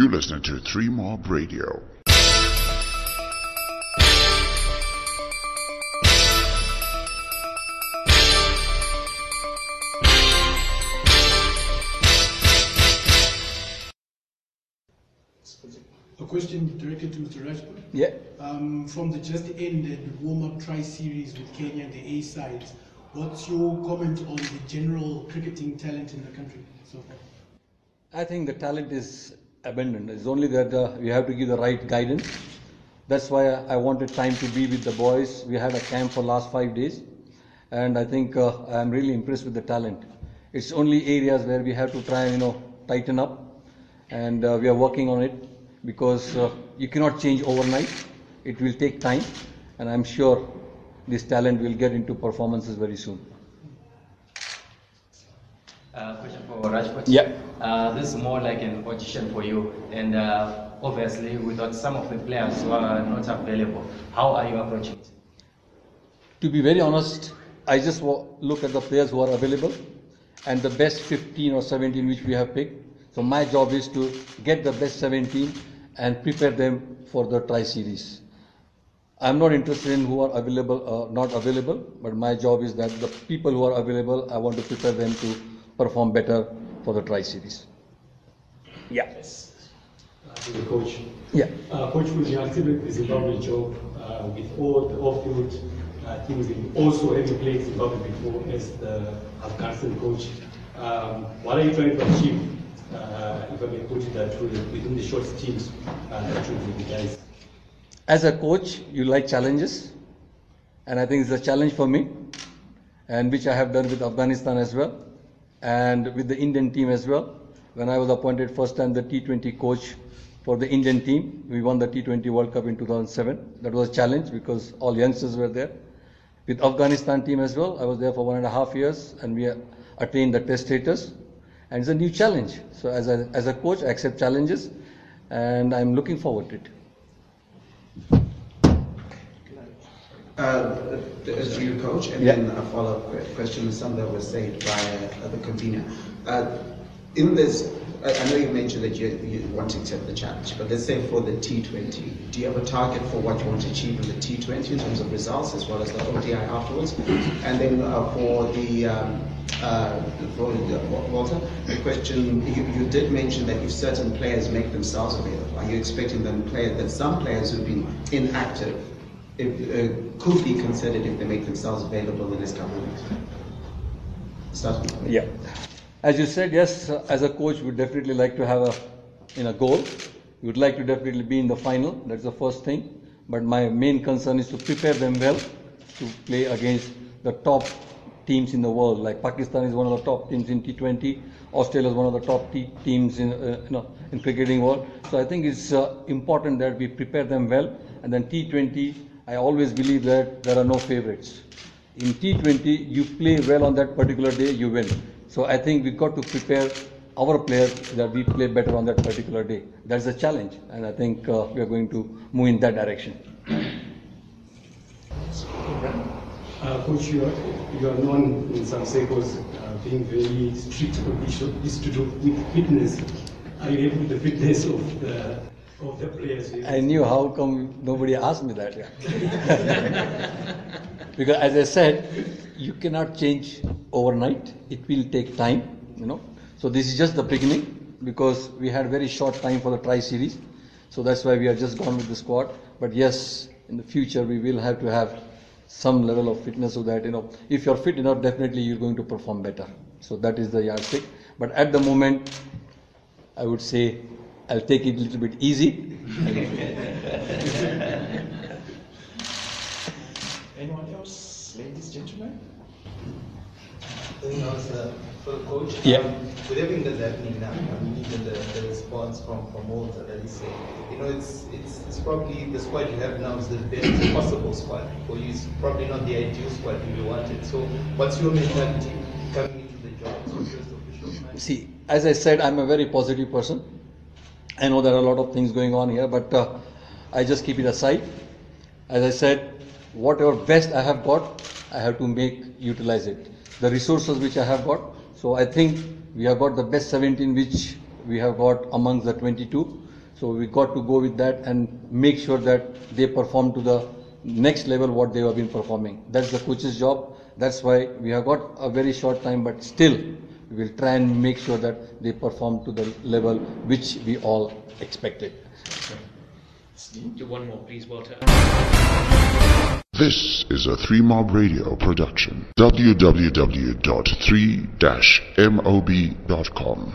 You listen to Three Mob Radio. A question directed to Mr. Rajput. Yeah. Um, from the just ended warm-up tri-series with Kenya and the A sides, what's your comment on the general cricketing talent in the country so far? I think the talent is abundant. It's only that uh, we have to give the right guidance. That's why I wanted time to be with the boys. We had a camp for last five days, and I think uh, I'm really impressed with the talent. It's only areas where we have to try and you know tighten up, and uh, we are working on it because uh, you cannot change overnight. It will take time, and I'm sure this talent will get into performances very soon. Uh, question for Rajput. Yeah. Uh, this is more like an audition for you, and uh, obviously, without some of the players who are not available, how are you approaching it? To be very honest, I just look at the players who are available and the best 15 or 17 which we have picked. So my job is to get the best 17 and prepare them for the tri series. I'm not interested in who are available or not available, but my job is that the people who are available, I want to prepare them to perform better for the tri series. Yeah. uh, to the coach. Yeah. Uh, coach, with the activate Zimbabwe job, uh, with all the off-field uh, things, and also having played Zimbabwe before as the Afghanistan coach, um, what are you trying to achieve, uh, if I may put it that way, within the short teams uh, that you with guys? As a coach, you like challenges, and I think it's a challenge for me, and which I have done with Afghanistan as well, and with the Indian team as well. When I was appointed first time the T20 coach for the Indian team, we won the T20 World Cup in 2007. That was a challenge because all youngsters were there. With Afghanistan team as well, I was there for one and a half years, and we attained the test status, and it's a new challenge. So as a as a coach, I accept challenges, and I'm looking forward to it. Uh, as to you, coach, and Yeah. then a follow-up question question, some that was said by uh, the convener. Uh, in this, I, know you mentioned that you, you want to accept the challenge, but let's say for the T20, do you have a target for what you want to achieve in the T20 in terms of results as well as the ODI afterwards? And then uh, for the um, uh, for Walter, the question you, you did mention that if certain players make themselves available, are you expecting them play that some players who've been inactive if, uh, could be considered if they make themselves available in? Starting with- Yeah. As you said, yes, uh, as a coach, we definitely like to have a, in a goal. We would like to definitely be in the final. That's the first thing. But my main concern is to prepare them well to play against the top teams in the world. Like Pakistan is one of the top teams in T20. Australia is one of the top teams in, uh, you know, in cricketing world. So I think it's uh, important that we prepare them well. And then T20, I always believe that there are no favorites. In T20, you play well on that particular day, you win. So I think we got to prepare our players that we play better on that particular day. That's a challenge, and I think uh, we are going to move in that direction. Uh, coach, you are, you are known in some circles uh, being very strict on issue, this to do with fitness. Are you able with the fitness of the of the players? I knew how come nobody asked me that. Yeah. because as I said, you cannot change overnight. It will take time, you know. So this is just the beginning because we had very short time for the tri series. So that's why we are just gone with the squad. But yes, in the future we will have to have some level of fitness so that you know if you're fit enough, definitely you're going to perform better. So that is the yardstick. But at the moment, I would say I'll take it a little bit easy. Anyone else, ladies, and gentlemen? Then also for the coach, Yeah. um, with everything that's happening now, I mean, even the, the response from from Walter that he said, you know, it's it's it's probably the squad you have now is the best possible squad for you. It's probably not the ideal squad you wanted. So, what's your mentality coming into the job as your first official match? See, as I said, I'm a very positive person. I know there are a lot of things going on here, but uh, I just keep it aside. As I said, whatever best I have got, I have to make utilize it. The resources which I have got. So I think we have got the best 17 which we have got amongst the 22. So we got to go with that and make sure that they perform to the next level what they have been performing. That's the coach's job. That's why we have got a very short time, but still we will try and make sure that they perform to the level which we all expected. Do one more, please, Walter. This is a 3Mob Radio production. www.3-mob.com